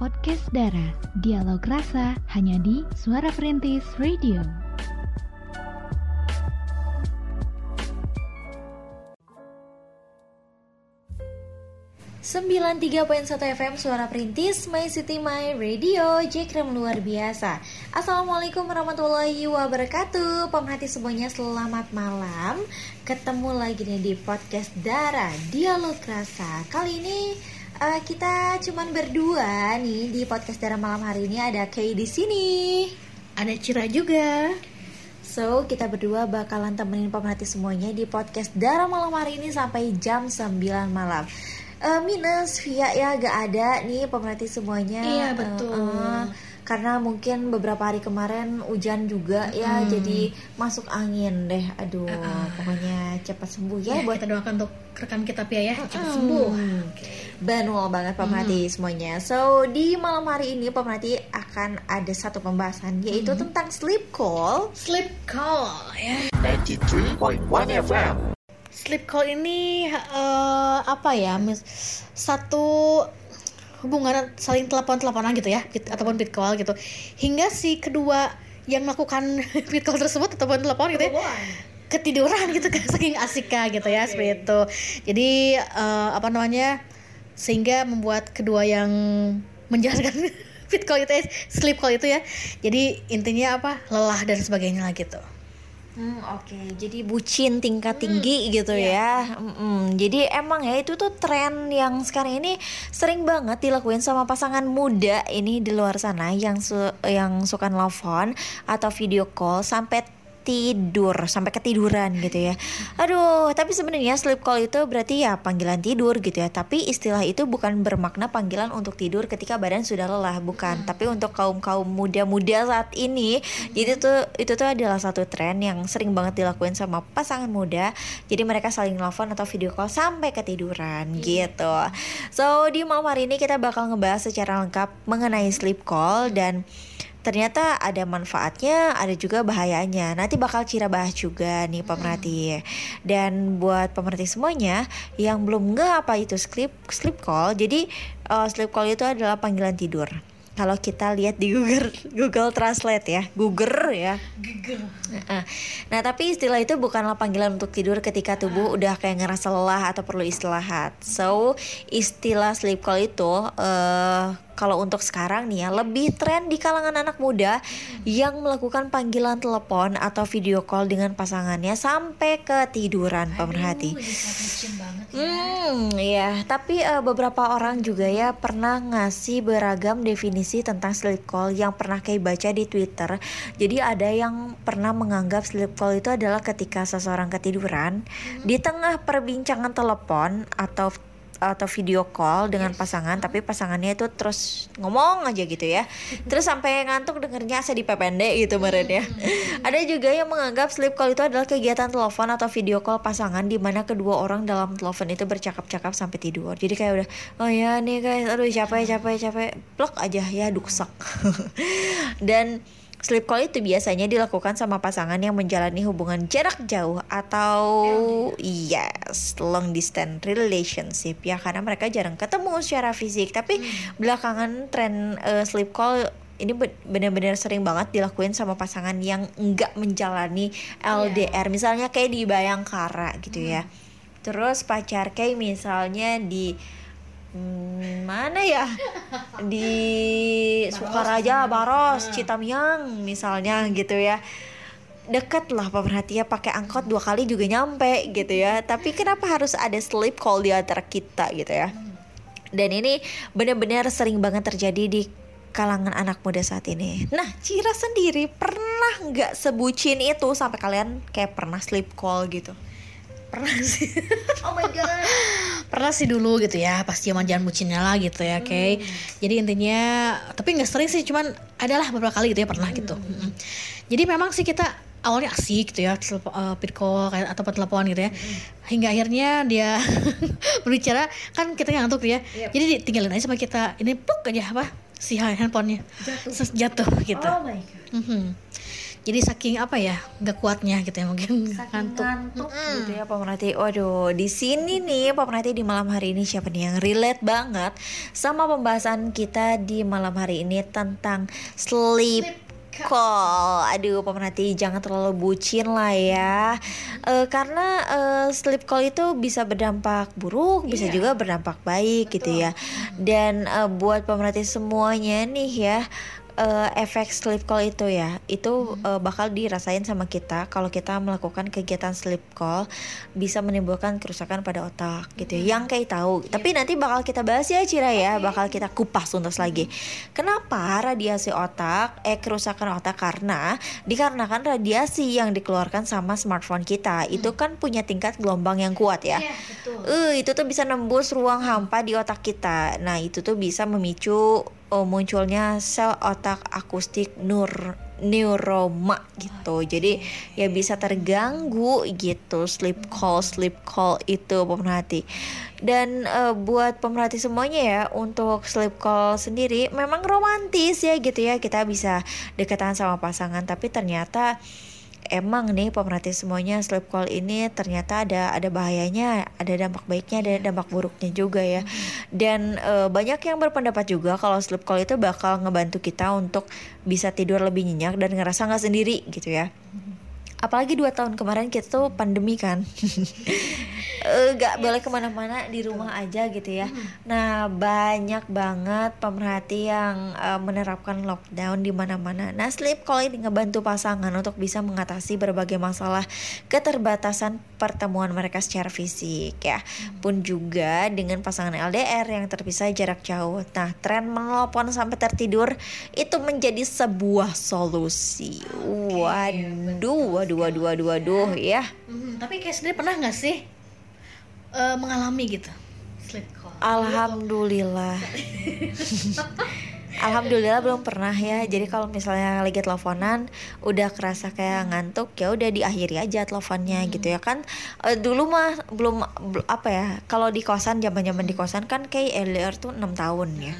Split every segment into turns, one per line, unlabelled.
podcast Dara. Dialog rasa hanya di Suara Perintis Radio.
Sembilan tiga poin satu FM Suara Perintis My City My Radio Jekrem luar biasa Assalamualaikum warahmatullahi wabarakatuh Pemerhati semuanya selamat malam Ketemu lagi nih di podcast Dara Dialog Rasa Kali ini uh, kita cuman berdua nih di podcast Dara malam hari ini. Ada Kay di sini.
Ada Cira juga.
So, kita berdua bakalan temenin pemerhati semuanya di podcast Dara malam hari ini sampai jam 9 malam. Uh, minus via ya gak ada nih pemerhati semuanya.
Iya betul. Uh, uh,
karena mungkin beberapa hari kemarin hujan juga ya jadi masuk angin deh. Aduh uh, uh. pokoknya cepat sembuh ya,
ya buat kita doakan untuk rekan kita Pia ya. Cepat sembuh.
Okay. Betul banget pemerhati hmm. semuanya. So di malam hari ini pemerhati akan ada satu pembahasan Yaitu hmm. tentang sleep call.
Sleep call ya.
93.1 FM
sleep call ini uh, apa ya mis satu hubungan saling telepon teleponan gitu ya ataupun beat call gitu. Hingga si kedua yang melakukan beat call tersebut ataupun telepon gitu ya ketiduran. gitu kan saking asiknya gitu ya okay. seperti itu. Jadi uh, apa namanya sehingga membuat kedua yang menjalankan fit call itu ya, sleep call itu ya jadi intinya apa lelah dan sebagainya lah gitu
Hmm, Oke, okay. jadi bucin tingkat hmm, tinggi hmm, gitu yeah. ya. Hmm, jadi emang ya itu tuh tren yang sekarang ini sering banget dilakuin sama pasangan muda ini di luar sana yang su yang suka nelfon atau video call sampai tidur sampai ketiduran gitu ya. Aduh, tapi sebenarnya sleep call itu berarti ya panggilan tidur gitu ya. Tapi istilah itu bukan bermakna panggilan untuk tidur ketika badan sudah lelah, bukan. Hmm. Tapi untuk kaum-kaum muda-muda saat ini, hmm. jadi tuh itu tuh adalah satu tren yang sering banget dilakuin sama pasangan muda. Jadi mereka saling telepon atau video call sampai ketiduran hmm. gitu. So, di malam hari ini kita bakal ngebahas secara lengkap mengenai sleep call dan ternyata ada manfaatnya, ada juga bahayanya. Nanti bakal Cira bahas juga nih pemerhati. Dan buat pemerhati semuanya yang belum nggak apa itu sleep sleep call, jadi uh, sleep call itu adalah panggilan tidur. Kalau kita lihat di Google Google Translate ya Google ya.
Google.
Nah tapi istilah itu bukanlah panggilan untuk tidur ketika tubuh udah kayak ngerasa lelah atau perlu istirahat. So istilah sleep call itu uh, kalau untuk sekarang nih ya lebih tren di kalangan anak muda yang melakukan panggilan telepon atau video call dengan pasangannya sampai ketiduran pemerhati.
Ya.
Hmm, ya. Tapi uh, beberapa orang juga ya pernah ngasih beragam definisi tentang sleep call yang pernah kayak baca di Twitter. Jadi ada yang pernah menganggap sleep call itu adalah ketika seseorang ketiduran hmm. di tengah perbincangan telepon atau atau video call dengan pasangan tapi pasangannya itu terus ngomong aja gitu ya. Terus sampai ngantuk dengernya asa di pendek gitu meren ya. Ada juga yang menganggap sleep call itu adalah kegiatan telepon atau video call pasangan di mana kedua orang dalam telepon itu bercakap-cakap sampai tidur. Jadi kayak udah oh ya nih guys aduh capek capek capek. Plek aja ya duksak. Dan Sleep call itu biasanya dilakukan sama pasangan yang menjalani hubungan jarak jauh atau yes, long distance relationship ya karena mereka jarang ketemu secara fisik. Tapi hmm. belakangan tren uh, sleep call ini benar-benar sering banget dilakuin sama pasangan yang enggak menjalani LDR. Yeah. Misalnya kayak di Bayangkara gitu ya. hmm. ya. Terus pacar kayak misalnya di hmm, mana ya? Di Sukaraja Baros Citamiang misalnya gitu ya. Deket lah pemerhatian pakai angkot dua kali juga nyampe gitu ya. Tapi kenapa harus ada sleep call di antara kita gitu ya? Dan ini benar-benar sering banget terjadi di kalangan anak muda saat ini. Nah, Cira sendiri pernah nggak sebucin itu? Sampai kalian kayak pernah sleep call gitu?
Pernah sih.
oh my god
pernah sih dulu gitu ya pas zaman zaman bucinnya lah gitu ya oke okay? hmm. jadi intinya tapi nggak sering sih cuman adalah beberapa kali gitu ya pernah gitu. hmm. gitu jadi memang sih kita awalnya asik gitu ya uh, call kayak atau telepon gitu ya hmm. hingga akhirnya dia berbicara kan kita ngantuk ya yep. jadi ditinggalin aja sama kita ini puk aja apa si handphonenya jatuh, jatuh gitu
oh my God. Mm -hmm.
Jadi saking apa ya nggak kuatnya gitu ya mungkin
Saking
ngantuk
ngantuk gitu ya pemerhati. Waduh, di sini nih pemerhati di malam hari ini siapa nih yang relate banget sama pembahasan kita di malam hari ini tentang sleep call. Aduh, pemerhati jangan terlalu bucin lah ya. Eh, karena eh, sleep call itu bisa berdampak buruk, bisa juga berdampak baik gitu ya. Dan eh, buat pemerhati semuanya nih ya, eh, efek sleep call itu ya itu eh, bakal dirasain sama kita kalau kita melakukan kegiatan sleep call bisa menimbulkan kerusakan pada otak gitu ya. Yang kayak tahu tapi nanti bakal kita bahas ya Cira ya. Bakal kita kupas tuntas lagi. Kenapa radiasi otak eh kerusakan otak? Karena dikarenakan radiasi yang dikeluarkan sama smartphone kita. Itu kan punya tingkat gelombang yang kuat ya.
Iya, betul.
Eh, itu tuh bisa nembus ruang hampa di otak kita. Nah, itu tuh bisa memicu oh, munculnya sel otak akustik nur neuroma gitu. Jadi ya bisa terganggu gitu sleep call sleep call itu pemerhati. Dan eh, buat pemerhati semuanya ya untuk sleep call sendiri memang romantis ya gitu ya. Kita bisa dekatan sama pasangan tapi ternyata emang nih pemerhati semuanya sleep call ini ternyata ada ada bahayanya, ada dampak baiknya, ada dampak buruknya juga ya. Dan eh, banyak yang berpendapat juga kalau sleep call itu bakal ngebantu kita untuk bisa tidur lebih nyenyak dan ngerasa nggak sendiri gitu ya. Apalagi dua tahun kemarin kita tuh pandemi kan, Eh, nggak boleh ke mana-mana di rumah aja gitu ya. Nah banyak banget pemerhati yang eh, menerapkan lockdown di mana-mana. Nah sleep call ini ngebantu pasangan untuk bisa mengatasi berbagai masalah keterbatasan pertemuan mereka secara fisik ya. Pun juga dengan pasangan LDR yang terpisah jarak jauh. Nah tren menelpon sampai tertidur itu menjadi sebuah solusi. Waduh, waduh, waduh, waduh, waduh ya.
Mhm, tapi kayak sendiri pernah nggak sih eh, mengalami gitu sleep call
Alhamdulillah. Alhamdulillah belum pernah ya. Jadi kalau misalnya lagi teleponan udah kerasa kayak ngantuk ya udah diakhiri aja teleponnya gitu ya kan. Eh, dulu mah belum bel- apa ya. Kalau di kosan zaman-zaman di kosan kan kayak LDR tuh 6 tahun ya.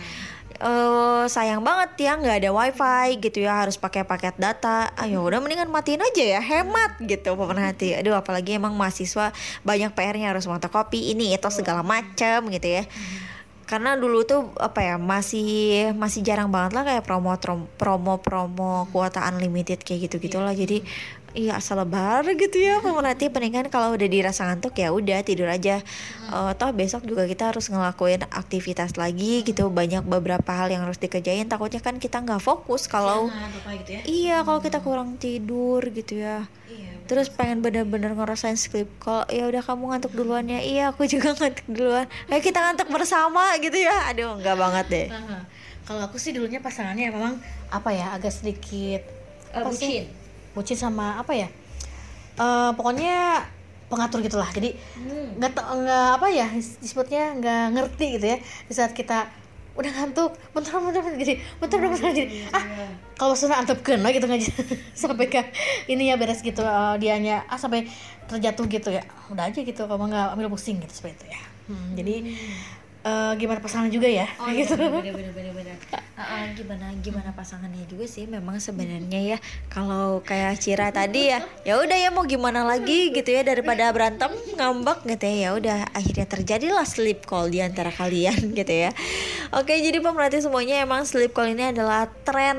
Eh sayang banget ya nggak ada wifi gitu ya harus pakai paket data. Ayo udah mendingan matiin aja ya hemat gitu pemerhati aduh apalagi emang mahasiswa banyak PR-nya harus fotokopi ini itu segala macam gitu ya. Karena dulu tuh apa ya masih masih jarang banget lah kayak promo promo promo kuota unlimited kayak gitu gitulah jadi iya asal lebar gitu ya pemerhati mendingan kalau udah dirasa ngantuk ya udah tidur aja. Eh, toh besok juga kita harus ngelakuin aktivitas lagi gitu. Banyak beberapa hal yang harus dikerjain. Takutnya kan kita nggak fokus kalau
gitu ya?
Iya kalau kita kurang tidur gitu ya.
Iya
terus pengen bener-bener ngerasain sleep call. Ya udah kamu ngantuk duluan ya? Iya aku juga ngantuk duluan. Ayo kita ngantuk bersama gitu ya. Aduh nggak banget deh.
Kalau aku sih dulunya pasangannya memang apa ya agak sedikit apa sih? Bucin sama apa ya? Eh pokoknya pengatur gitulah. Jadi nggak ta- nggak apa ya disebutnya nggak ngerti gitu ya. Di saat kita udah ngantuk bentar bentar bentar gitu. Bentar bentar bentar gitu. Ah kalau sudah antep kena gitu nggak sampai ke ini ya beres gitu eh, dianya ah sampai terjatuh gitu ya. Udah aja gitu kalau nggak ambil pusing gitu seperti itu ya. Hmm, jadi eh, gimana pasangan juga ya? Gitu.
bener bener bener bener. Ah, gimana gimana pasangannya juga sih? Memang sebenarnya ya kalau kayak Cira tadi ya ya udah ya mau gimana lagi gitu ya daripada berantem ngambek gitu ya ya udah akhirnya terjadilah sleep call di antara kalian gitu ya. Oke jadi pemerhati semuanya emang sleep call ini adalah tren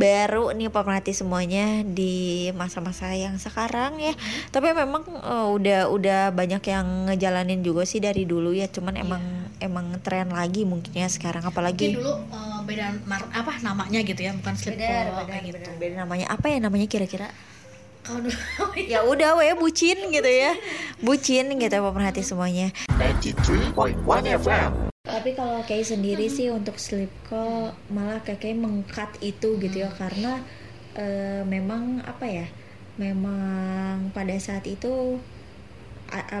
baru nih pemerhati semuanya di masa-masa yang sekarang ya. Tapi memang eh, udah udah banyak yang ngejalanin juga sih dari dulu ya cuman emang emang tren lagi mungkin ya sekarang apalagi
mungkin dulu eh, beda mar- apa namanya gitu ya bukan sleep call kayak gitu.
beda. Namanya apa ya namanya kira-kira?
Kalau dulu
ya udah we bucin gitu ya. Bucin gitu pemerhati semuanya.
93.1 FM.
tapi kalau kayak sendiri sih untuk sleep call malah kayak mengkat itu gitu ya karena eh, memang apa ya memang pada saat itu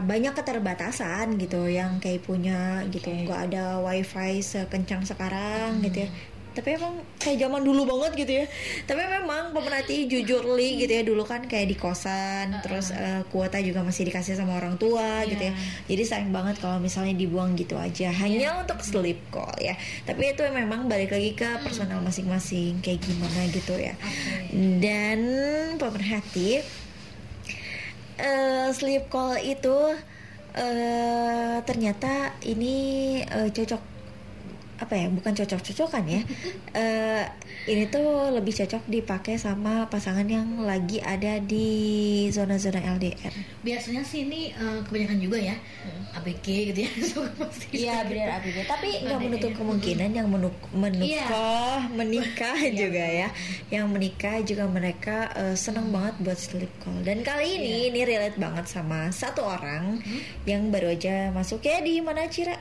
banyak keterbatasan gitu yang kayak punya gitu nggak ada wifi sekencang sekarang gitu ya. Tapi emang kayak zaman dulu banget gitu ya. Tapi memang pemerhati jujur li gitu ya dulu kan kayak di kosan terus eh, kuota juga masih dikasih sama orang tua
Iya.
gitu ya. Jadi sayang banget kalau misalnya dibuang gitu aja. Hanya untuk sleep call ya. Tapi itu memang balik lagi ke personal masing-masing kayak gimana gitu ya. Dan pemerhati eh, sleep call itu eh ternyata ini eh, cocok apa ya bukan cocok-cocokan ya. Eh, ini tuh lebih cocok dipakai sama pasangan yang lagi ada di zona-zona LDR
biasanya sih ini eh, kebanyakan juga ya ABG gitu ya
Iya
gitu.
benar ABG tapi nggak menutup kemungkinan yang menuk menikah menikah juga ya. Yang menikah juga mereka eh, senang banget buat sleep call. Dan kali ini ini relate banget sama satu orang yang baru aja masuk. Ya di mana Cira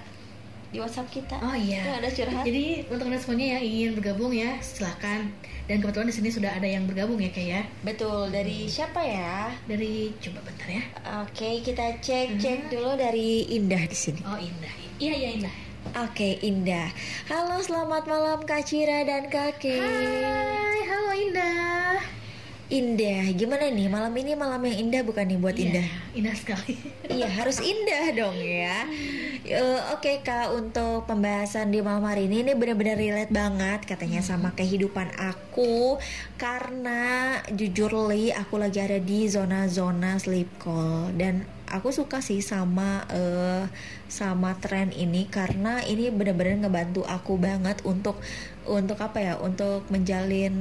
di WhatsApp kita
Oh iya.
Yang ada curhat
Jadi untuk semuanya yang ingin bergabung ya, silakan. Dan kebetulan di sini sudah ada yang bergabung ya kayak ya.
betul dari siapa ya
Dari coba bentar ya.
Oke kita cek cek dulu dari Indah di sini
Oh Indah. Iya iya Indah.
Oke Indah halo selamat malam Kak Cira dan Kak Kay.
Hai, halo Indah.
Indah, gimana nih malam ini malam yang indah bukan nih buat
Iya,
Indah?
Indah sekali.
Iya harus indah dong ya. Eh, Oke kak untuk pembahasan di malam hari ini ini benar-benar relate banget katanya sama kehidupan aku karena jujur li aku lagi ada di zona-zona sleep call dan aku suka sih sama eh, sama tren ini karena ini benar-benar ngebantu aku banget untuk untuk apa ya untuk menjalin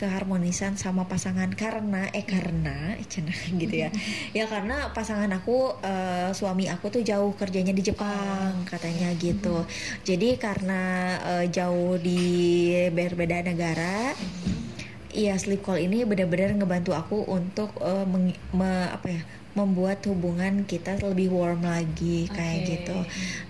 keharmonisan sama pasangan. Karena eh karena eh, cenah gitu ya. Ya karena pasangan aku eh, suami aku tuh jauh kerjanya di Jepang katanya gitu. Jadi karena eh, jauh di berbeda negara Iya sleep call ini benar-benar ngebantu aku untuk eh, meng- me- apa ya membuat hubungan kita lebih warm lagi kayak gitu.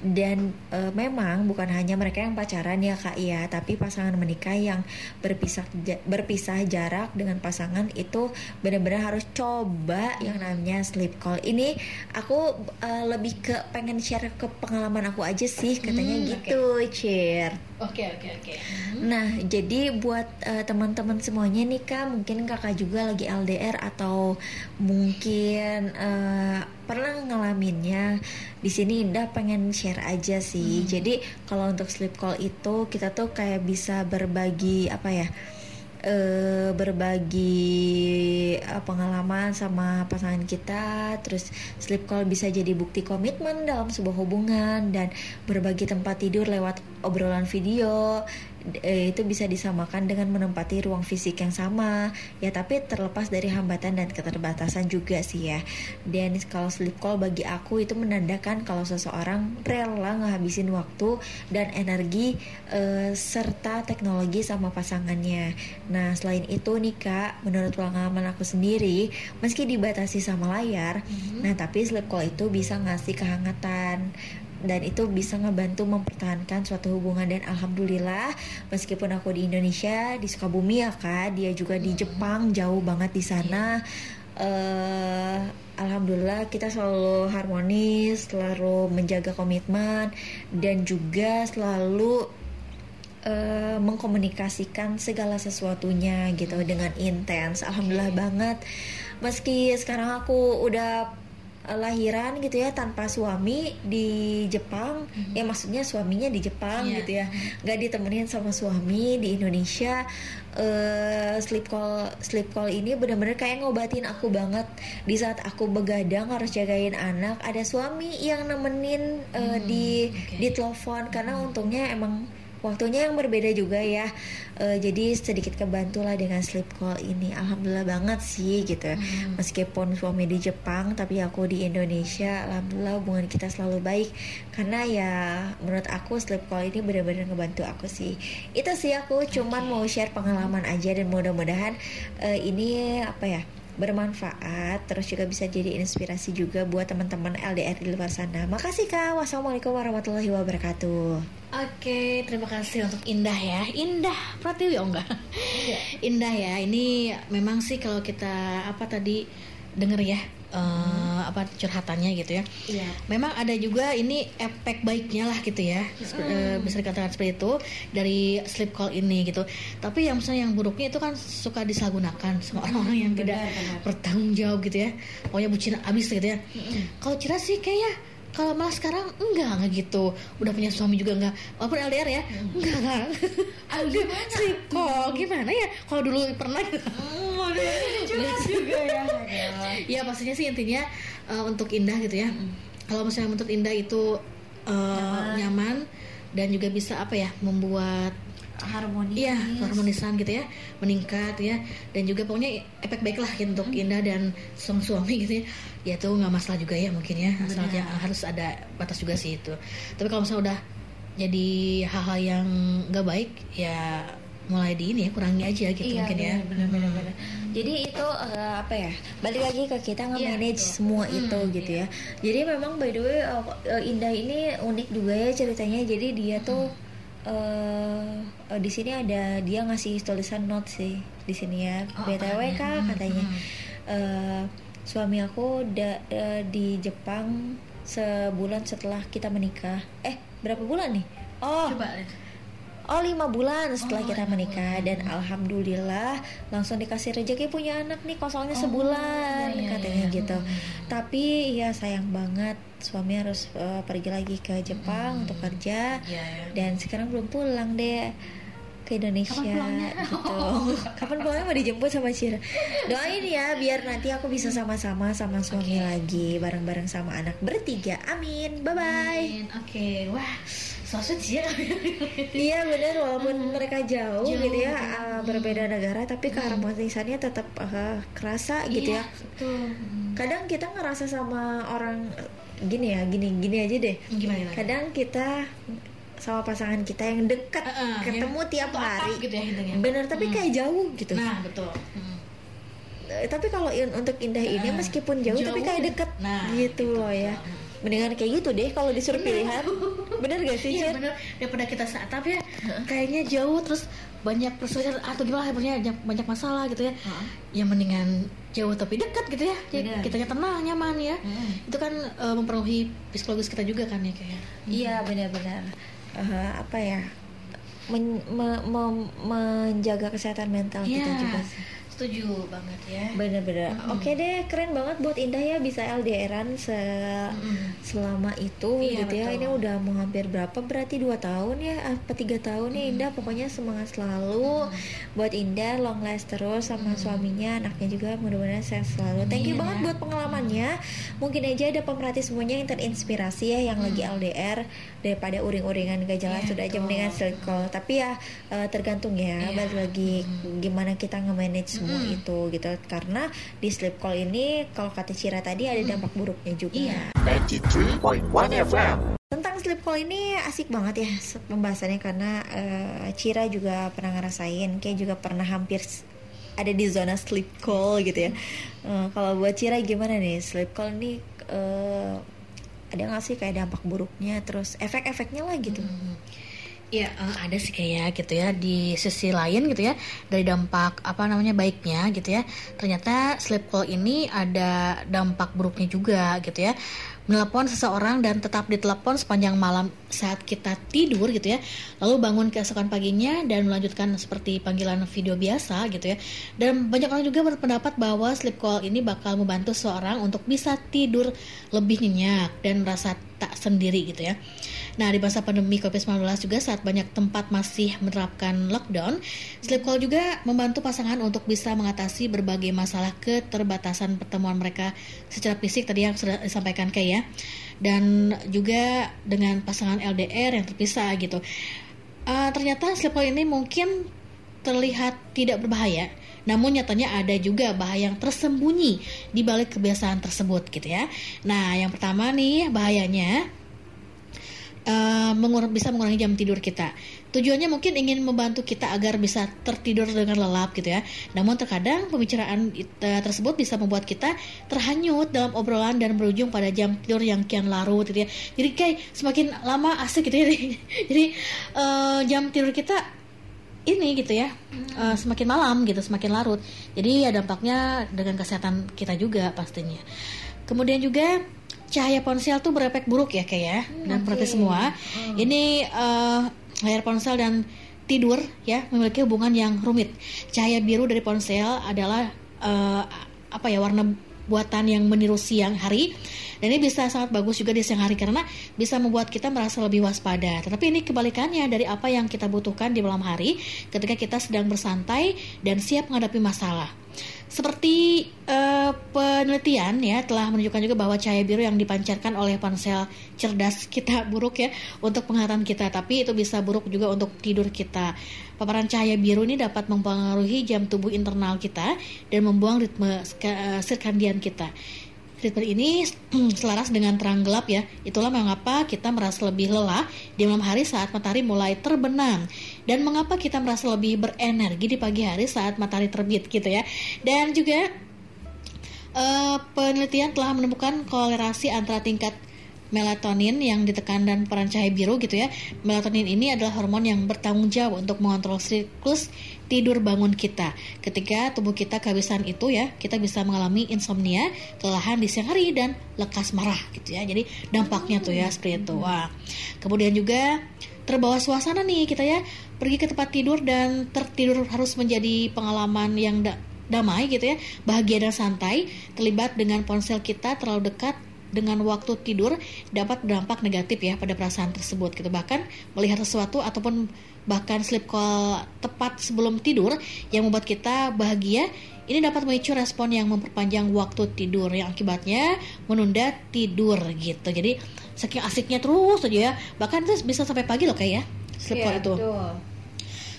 Dan eh, memang bukan hanya mereka yang pacaran ya kak ya tapi pasangan menikah yang berpisah berpisah jarak dengan pasangan itu benar-benar harus coba yang namanya sleep call. Ini aku eh, lebih ke pengen share ke pengalaman aku aja sih katanya
Hmm,
gitu Cir
Oke oke oke.
Nah, jadi buat eh, teman-teman semuanya nih Kak, mungkin Kakak juga lagi LDR atau mungkin eh, pernah ngalaminnya. Di sini Indah pengen share aja sih. Jadi, kalau untuk sleep call itu kita tuh kayak bisa berbagi apa ya? Eh berbagi eh, pengalaman sama pasangan kita terus sleep call bisa jadi bukti komitmen dalam sebuah hubungan dan berbagi tempat tidur lewat obrolan video eh, itu bisa disamakan dengan menempati ruang fisik yang sama. Ya tapi terlepas dari hambatan dan keterbatasan juga sih ya. Dan kalau sleep call bagi aku itu menandakan kalau seseorang rela ngehabisin waktu dan energi eh, serta teknologi sama pasangannya. Nah selain itu nih kak menurut pengalaman aku sendiri meski dibatasi sama layar nah tapi sleep call itu bisa ngasih kehangatan dan itu bisa ngebantu mempertahankan suatu hubungan dan alhamdulillah meskipun aku di Indonesia di Sukabumi ya kak dia juga di Jepang jauh banget di sana. Eh alhamdulillah kita selalu harmonis selalu menjaga komitmen dan juga selalu eh, mengkomunikasikan segala sesuatunya gitu dengan intens. Alhamdulillah banget. Meski sekarang aku udah lahiran gitu ya tanpa suami di Jepang. Ya maksudnya suaminya di Jepang
Iya.
gitu ya. Nggak ditemenin sama suami di Indonesia. Eh sleep call sleep call ini benar-benar kayak ngobatin aku banget. Di saat aku begadang harus jagain anak ada suami yang nemenin eh, di
oke.
di telepon. Karena untungnya emang waktunya yang berbeda juga ya. Eh, jadi sedikit kebantu lah dengan sleep call ini. Alhamdulillah banget sih gitu. Meskipun suami di Jepang tapi aku di Indonesia alhamdulillah hubungan kita selalu baik. Karena ya menurut aku sleep call ini benar-benar ngebantu aku sih. Itu sih aku cuman mau share pengalaman aja dan mudah-mudahan eh, ini apa ya bermanfaat terus juga bisa jadi inspirasi juga buat teman-teman LDR di luar sana makasih kak wassalamualaikum warahmatullahi wabarakatuh
Oke, terima kasih untuk Indah ya. Indah Pratiwi oh enggak? Indah ya. Ini memang sih kalau kita apa tadi denger ya eh, apa curhatannya gitu ya.
Iya.
Memang ada juga ini efek baiknya lah gitu ya, eh, bisa dikatakan seperti itu dari sleep call ini gitu. Tapi yang misalnya yang buruknya itu kan suka disalahgunakan sama orang-orang yang tidak bertanggung jawab gitu ya. Pokoknya bucin abis gitu ya. Kalau Cira sih kayak kalau malah sekarang enggak enggak gitu. Udah punya suami juga enggak. Walaupun LDR ya enggak enggak.
Aduh, gimana?
sleep call gimana ya? Kalau dulu pernah.
Jelas juga ya.
ya. Pastinya sih intinya eh, untuk indah gitu ya. Kalau misalnya untuk indah itu eh, nyaman. dan juga bisa apa ya membuat
Harmoni.
Iya, harmonisan gitu ya, meningkat ya, dan juga pokoknya efek baik lah gitu untuk Indah dan sang suami gitu ya. Ya itu nggak masalah juga ya mungkin ya, asalnya harus ada batas juga sih itu. Tapi kalau misalnya udah jadi hal-hal yang nggak baik, ya mulai di ini ya kurangi aja gitu
Iya,
mungkin ya.
benar-benar. benar. Jadi itu eh, apa ya? Balik lagi ke kita nge-manage semua itu gitu ya. Jadi memang by the way eh, Indah ini unik juga ya ceritanya. Jadi dia tuh eh eh, di sini ada dia ngasih tulisan note sih di sini ya. BTW kak katanya. eh, suami aku da- eh, di Jepang sebulan setelah kita menikah. Eh, berapa bulan nih? Oh,
Coba
Oh lima bulan setelah
Oh,
kita menikah dan alhamdulillah langsung dikasih rezeki punya anak nih kosongnya sebulan
iya, iya,
katanya
iya.
gitu. Tapi ya sayang banget suami harus eh, pergi lagi ke Jepang untuk kerja
Iya, ya.
dan sekarang belum pulang deh ke Indonesia gitu. Kapan pulangnya mau dijemput sama Cira? Doain ya biar nanti aku bisa sama-sama sama suami lagi bareng-bareng sama anak bertiga. Amin. Bye bye.
Oke, wah, so sweet sih ya.
Iya benar walaupun mereka jauh,
Jauh,
gitu ya uh, berbeda negara tapi keharmonisannya tetap uh, kerasa gitu ya.
Betul.
Kadang kita ngerasa sama orang uh, gini ya, gini gini aja deh.
Gimana?
Kadang kita sama pasangan kita yang dekat
Uh-uh,
ketemu
yang
tiap hari.
gitu ya.
Bener tapi kayak jauh gitu.
Nah, betul. Hmm.
Eh, tapi kalau in- untuk indah ini
Nah,
meskipun jauh, tapi
jauh
kayak
ya.
deket
Nah,
gitu loh ya. Mendingan kayak gitu deh kalau disuruh pilihan. Bener gak sih,
Iya bener daripada kita saat tapi ya kayaknya jauh terus banyak perselisihan atau gimana pokoknya banyak, banyak masalah gitu ya. Ya mendingan jauh tapi dekat gitu ya. Jadi
Bener.
kitanya tenang nyaman ya. Itu kan eh, mempengaruhi psikologis kita juga kan ya kayak.
Iya benar-benar Eh, apa ya men- me- me- menjaga kesehatan mental kita
Iya.
juga sih.
Setuju banget ya.
Bener-bener. Oke deh, keren banget buat Indah ya bisa LDRan se selama itu
Iya,
gitu ya.
betul.
Ini udah mau hampir berapa? Berarti dua tahun ya? Apa tiga tahun ya Indah? Pokoknya semangat selalu buat Indah long last terus sama suaminya, anaknya juga mudah-mudahan sehat selalu. Thank you
Amin,
banget
ya.
buat pengalamannya. Mungkin aja ada pemerhati semuanya yang terinspirasi ya yang lagi LDR daripada uring-uringan gak jelas
Iya,
sudah aja mendingan call. Tapi ya eh, tergantung ya,
Iya.
balik lagi gimana kita nge-manage semua itu gitu. Karena di sleep call ini kalau kata Cira tadi ada dampak buruknya juga.
Iya.
93.1 FM.
tentang sleep call ini asik banget ya pembahasannya karena eh, Cira juga pernah ngerasain kayak juga pernah hampir ada di zona sleep call gitu ya. Eh, kalau buat Cira gimana nih? Sleep call ini eh, ada nggak sih kayak dampak buruknya? Terus efek-efeknya lah gitu.
Ya eh, ada sih kayak gitu ya di sisi lain gitu ya dari dampak apa namanya baiknya gitu ya ternyata sleep call ini ada dampak buruknya juga gitu ya. Menelepon seseorang dan tetap ditelepon sepanjang malam saat kita tidur gitu ya lalu bangun keesokan paginya dan melanjutkan seperti panggilan video biasa gitu ya. Dan banyak orang juga berpendapat bahwa sleep call ini bakal membantu seseorang untuk bisa tidur lebih nyenyak dan merasa tak sendiri gitu ya Nah, di masa pandemi COVID-19 juga saat banyak tempat masih menerapkan lockdown, sleep call juga membantu pasangan untuk bisa mengatasi berbagai masalah keterbatasan pertemuan mereka secara fisik tadi yang sudah disampaikan kayak ya. Dan juga dengan pasangan LDR yang terpisah gitu. Eh, ternyata sleep call ini mungkin terlihat tidak berbahaya, namun nyatanya ada juga bahaya yang tersembunyi di balik kebiasaan tersebut gitu ya. Nah, yang pertama nih bahayanya eh, mengur- bisa mengurangi jam tidur kita. Tujuannya mungkin ingin membantu kita agar bisa tertidur dengan lelap gitu ya. Namun terkadang pembicaraan eh, tersebut bisa membuat kita terhanyut dalam obrolan dan berujung pada jam tidur yang kian larut gitu ya. Jadi kayak semakin lama asik gitu ya. Jadi eh, jam tidur kita ini gitu ya eh, semakin malam gitu semakin larut jadi ya dampaknya dengan kesehatan kita juga pastinya Kemudian juga cahaya ponsel tuh berefek buruk ya kayak ya. dan berarti semua. Ini eh, layar ponsel dan tidur ya memiliki hubungan yang rumit. Cahaya biru dari ponsel adalah eh, apa ya warna buatan yang meniru siang hari dan ini bisa sangat bagus juga di siang hari karena bisa membuat kita merasa lebih waspada. Tetapi ini kebalikannya dari apa yang kita butuhkan di malam hari ketika kita sedang bersantai dan siap menghadapi masalah. Seperti eh, penelitian ya telah menunjukkan juga bahwa cahaya biru yang dipancarkan oleh ponsel cerdas kita buruk ya untuk penglihatan kita, tapi itu bisa buruk juga untuk tidur kita. Paparan cahaya biru ini dapat mempengaruhi jam tubuh internal kita dan membuang ritme ska- eh, sirkadian kita. Ritme ini selaras dengan terang gelap ya. Itulah mengapa kita merasa lebih lelah di malam hari saat matahari mulai terbenam dan mengapa kita merasa lebih berenergi di pagi hari saat matahari terbit gitu ya. Dan juga eh, penelitian telah menemukan kolerasi antara tingkat melatonin yang ditekan dan peran cahaya biru gitu ya. Melatonin ini adalah hormon yang bertanggung jawab untuk mengontrol siklus tidur bangun kita. Ketika tubuh kita kehabisan itu ya, kita bisa mengalami insomnia, kelelahan di siang hari dan lekas marah gitu ya. Jadi dampaknya tuh ya seperti itu. Wah. Kemudian juga terbawa suasana nih kita ya. Pergi ke tempat tidur dan tertidur harus menjadi pengalaman yang da- damai gitu ya. Bahagia dan santai terlibat dengan ponsel kita terlalu dekat dengan waktu tidur dapat berdampak negatif ya pada perasaan tersebut gitu. Bahkan melihat sesuatu ataupun bahkan sleep call tepat sebelum tidur yang membuat kita bahagia ini dapat memicu respon yang memperpanjang waktu tidur yang akibatnya menunda tidur gitu. Jadi saking asiknya terus aja ya. Bahkan itu bisa sampai pagi loh kayak ya sleep call itu.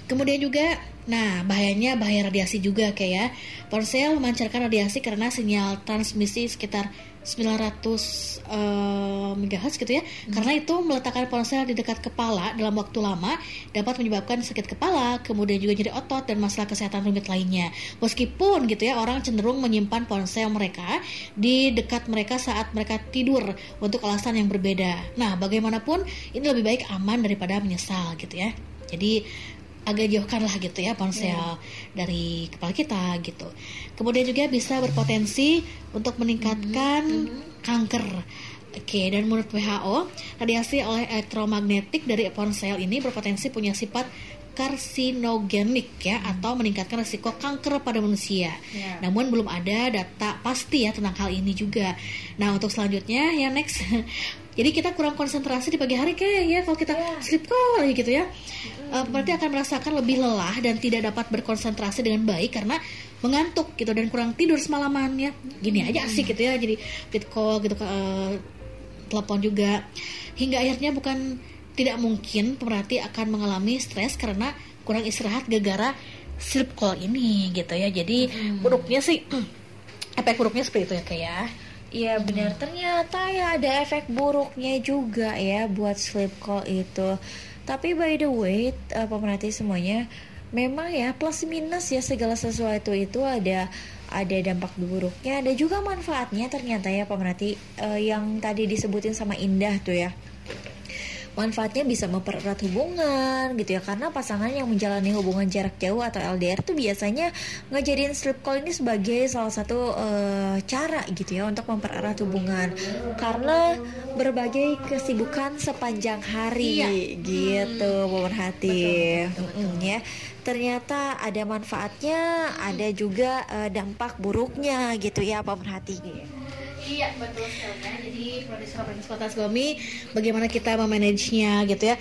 Kemudian juga, nah bahayanya bahaya radiasi juga kayak ya. Ponsel memancarkan radiasi karena sinyal transmisi sekitar 900 eh, MHz gitu ya. Karena itu meletakkan ponsel di dekat kepala dalam waktu lama dapat menyebabkan sakit kepala, kemudian juga nyeri otot dan masalah kesehatan rumit lainnya. Meskipun gitu ya orang cenderung menyimpan ponsel mereka di dekat mereka saat mereka tidur untuk alasan yang berbeda. Nah, bagaimanapun ini lebih baik aman daripada menyesal gitu ya. Jadi agak jauhkan lah gitu ya ponsel dari kepala kita gitu. Kemudian juga bisa berpotensi untuk meningkatkan kanker. Oke, dan menurut WHO, radiasi oleh elektromagnetik dari ponsel ini berpotensi punya sifat karsinogenik ya atau meningkatkan risiko kanker pada manusia. Namun belum ada data pasti ya tentang hal ini juga. Nah, untuk selanjutnya ya next. Jadi kita kurang konsentrasi di pagi hari kayak ya kalau kita sleep call gitu ya. Eh, berarti akan merasakan lebih lelah dan tidak dapat berkonsentrasi dengan baik karena mengantuk gitu dan kurang tidur semalaman ya. Gini aja asik gitu ya. Jadi fit call gitu eh, telepon juga hingga akhirnya bukan tidak mungkin pemerhati akan mengalami stres karena kurang istirahat gara-gara sleep call ini gitu ya jadi buruknya sih efek buruknya seperti itu ya kayak ya
Iya benar. Ternyata ya ada efek buruknya juga ya buat sleep call itu. Tapi by the way eh, pemerhati semuanya memang ya plus minus ya segala sesuatu itu ada ada dampak buruknya. Ada juga manfaatnya ternyata ya pemerhati eh, yang tadi disebutin sama Indah tuh ya manfaatnya bisa mempererat hubungan gitu ya. Karena pasangan yang menjalani hubungan jarak jauh atau LDR tuh biasanya ngejadiin sleep call ini sebagai salah satu eh, cara gitu ya untuk mempererat hubungan. Karena berbagai kesibukan sepanjang hari gitu pemerhati. Mm-mm, ya. Ternyata ada manfaatnya ada juga eh, dampak buruknya gitu ya pemerhati
Iya betul sekali ya. Jadi produser produser Kota Gomi bagaimana kita memanagenya gitu ya.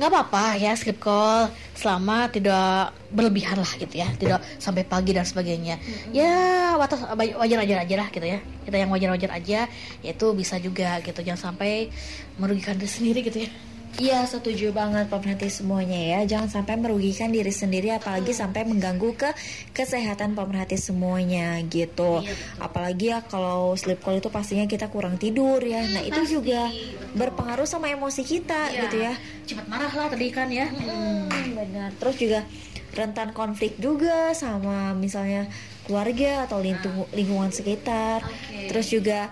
Nggak apa-apa ya sleep call selama tidak berlebihan lah gitu ya, tidak sampai pagi dan sebagainya. Ya watas wajar-wajar aja lah gitu ya. Kita yang wajar-wajar aja, yaitu bisa juga gitu. Jangan sampai merugikan diri sendiri gitu ya.
Iya setuju banget pemerhati semuanya ya. Jangan sampai merugikan diri sendiri Apalagi sampai mengganggu ke kesehatan pemerhati semuanya gitu. Apalagi ya kalau sleep call itu pastinya kita kurang tidur ya. Nah itu juga berpengaruh sama emosi kita gitu ya.
Cepat marah lah tadi kan ya.
Hmm, benar. Terus juga rentan konflik juga sama misalnya keluarga atau lingkungan, lingkungan sekitar. Terus juga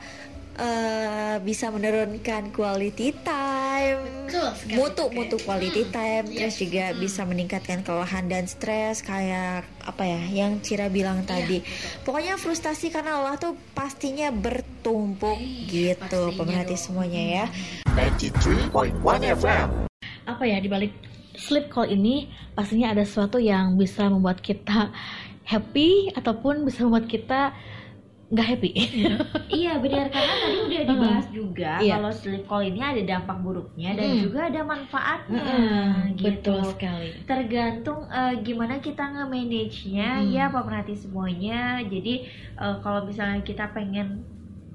eh, bisa menurunkan quality time
Betul sekali.
mutu mutu quality time
Yes.
terus juga bisa meningkatkan kelelahan dan stres kayak apa ya yang Cira bilang tadi pokoknya frustasi karena Allah tuh pastinya bertumpuk gitu
pastinya
pemerhati
dong.
semuanya ya
93.1 FM.
apa ya dibalik sleep call ini pastinya ada sesuatu yang bisa membuat kita happy ataupun bisa membuat kita nggak happy
Iya benar karena tadi udah dibahas juga
Iya.
kalau sleep call ini ada dampak buruknya dan
Mm.
juga ada manfaatnya
Mm-mm,
gitu.
betul sekali
Tergantung eh, gimana kita nge-manage-nya
Mm.
ya pemerhati semuanya. Jadi eh, kalau misalnya kita pengen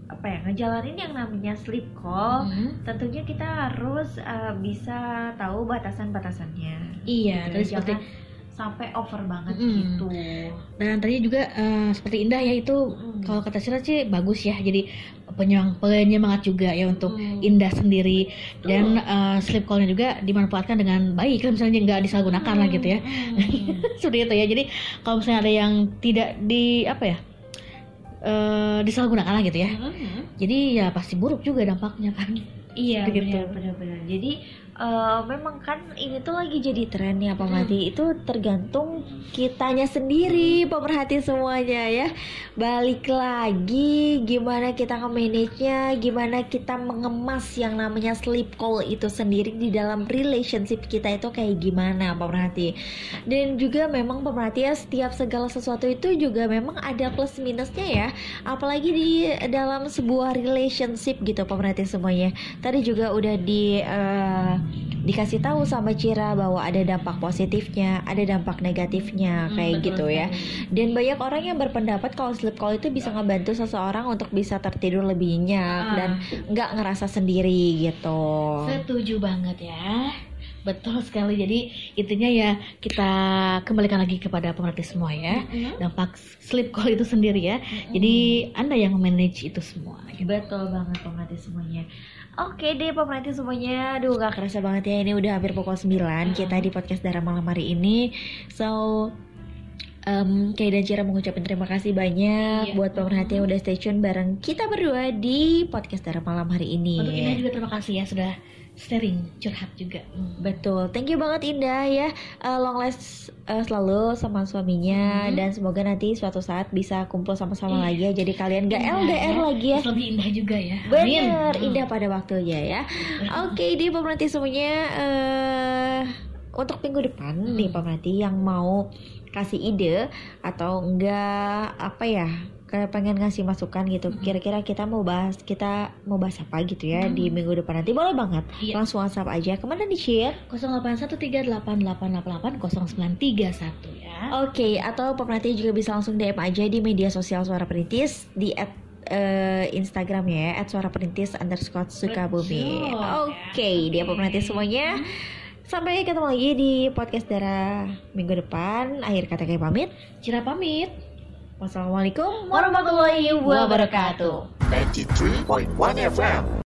apa ya ngejalanin yang namanya sleep call,
Mm.
tentunya kita harus eh, bisa tahu batasan-batasannya.
iya
Gitu.
seperti
Jangan sampai over banget
Mm.
gitu.
dan tadi juga eh, seperti Indah ya itu
Mm.
kalau kata Sira sih bagus ya jadi penyemang- penyemangat juga ya untuk
Mm.
Indah sendiri dan eh, sleep callnya juga dimanfaatkan dengan baik kalau misalnya nggak disalahgunakan lah gitu ya
Mm.
seperti itu ya jadi kalau misalnya ada yang tidak di apa ya eh, disalahgunakan lah gitu ya
Mm.
jadi ya pasti buruk juga dampaknya kan
Iya
Begitu.
benar benar benar. Jadi eh, memang kan ini tuh lagi jadi tren ya pemerhati itu tergantung kitanya sendiri pemerhati semuanya ya. Balik lagi gimana kita nge-manage-nya, gimana kita mengemas yang namanya sleep call itu sendiri di dalam relationship kita itu kayak gimana pemerhati. Dan juga memang pemerhati ya setiap segala sesuatu itu juga memang ada plus minusnya ya. Apalagi di dalam sebuah relationship gitu pemerhati semuanya tadi juga udah di eh, dikasih tahu sama Cira bahwa ada dampak positifnya, ada dampak negatifnya kayak
betul
gitu ya. Dan banyak orang yang berpendapat kalau sleep call itu bisa ngebantu seseorang untuk bisa tertidur lebih nyenyak
Ah.
dan nggak ngerasa sendiri gitu.
Setuju banget ya. Betul sekali. Jadi intinya ya kita kembalikan lagi kepada pemerhati semua ya. Dampak sleep call itu sendiri ya. Jadi Anda yang manage itu semua. gitu.
Betul banget pemerhati semuanya. Oke deh pemerhati semuanya Aduh gak kerasa banget ya Ini udah hampir pukul 9 Kita di podcast Darah Malam hari ini So Um, Kay dan Cira mengucapkan terima kasih banyak
Iya.
buat pemerhati yang udah stay tune bareng kita berdua di podcast Darah Malam hari ini.
Untuk Indah juga terima kasih ya sudah sharing curhat juga. Hmm.
Betul, thank you banget Indah ya. Eh, long last eh, selalu sama suaminya
Hmm.
dan semoga nanti suatu saat bisa kumpul sama-sama
Iya.
lagi ya. Jadi kalian gak
Indah
LDR lagi ya.
Terus lebih indah juga ya.
Bener,
Amin.
indah pada waktunya ya. Oke, di pemerhati semuanya eh untuk minggu depan
Hmm.
nih pemerhati yang mau kasih ide atau enggak apa ya kayak pengen ngasih masukan gitu.
Hmm.
Kira-kira kita mau bahas kita mau bahas apa gitu ya
Hmm.
di minggu depan nanti boleh banget.
Iya.
Langsung WhatsApp aja. Ke mana di share?
081388880931 ya.
Oke, atau pemerhati juga bisa langsung DM aja di media sosial Suara Perintis di at, eh, Instagramnya ya, at Suara Perintis underscore Sukabumi. Oke,
ya.
dia pemerhati semuanya. Sampai ketemu lagi di podcast Dara minggu depan. Akhir kata kayak pamit.
Cira pamit.
Wassalamualaikum warahmatullahi wabarakatuh.
93.1 FM.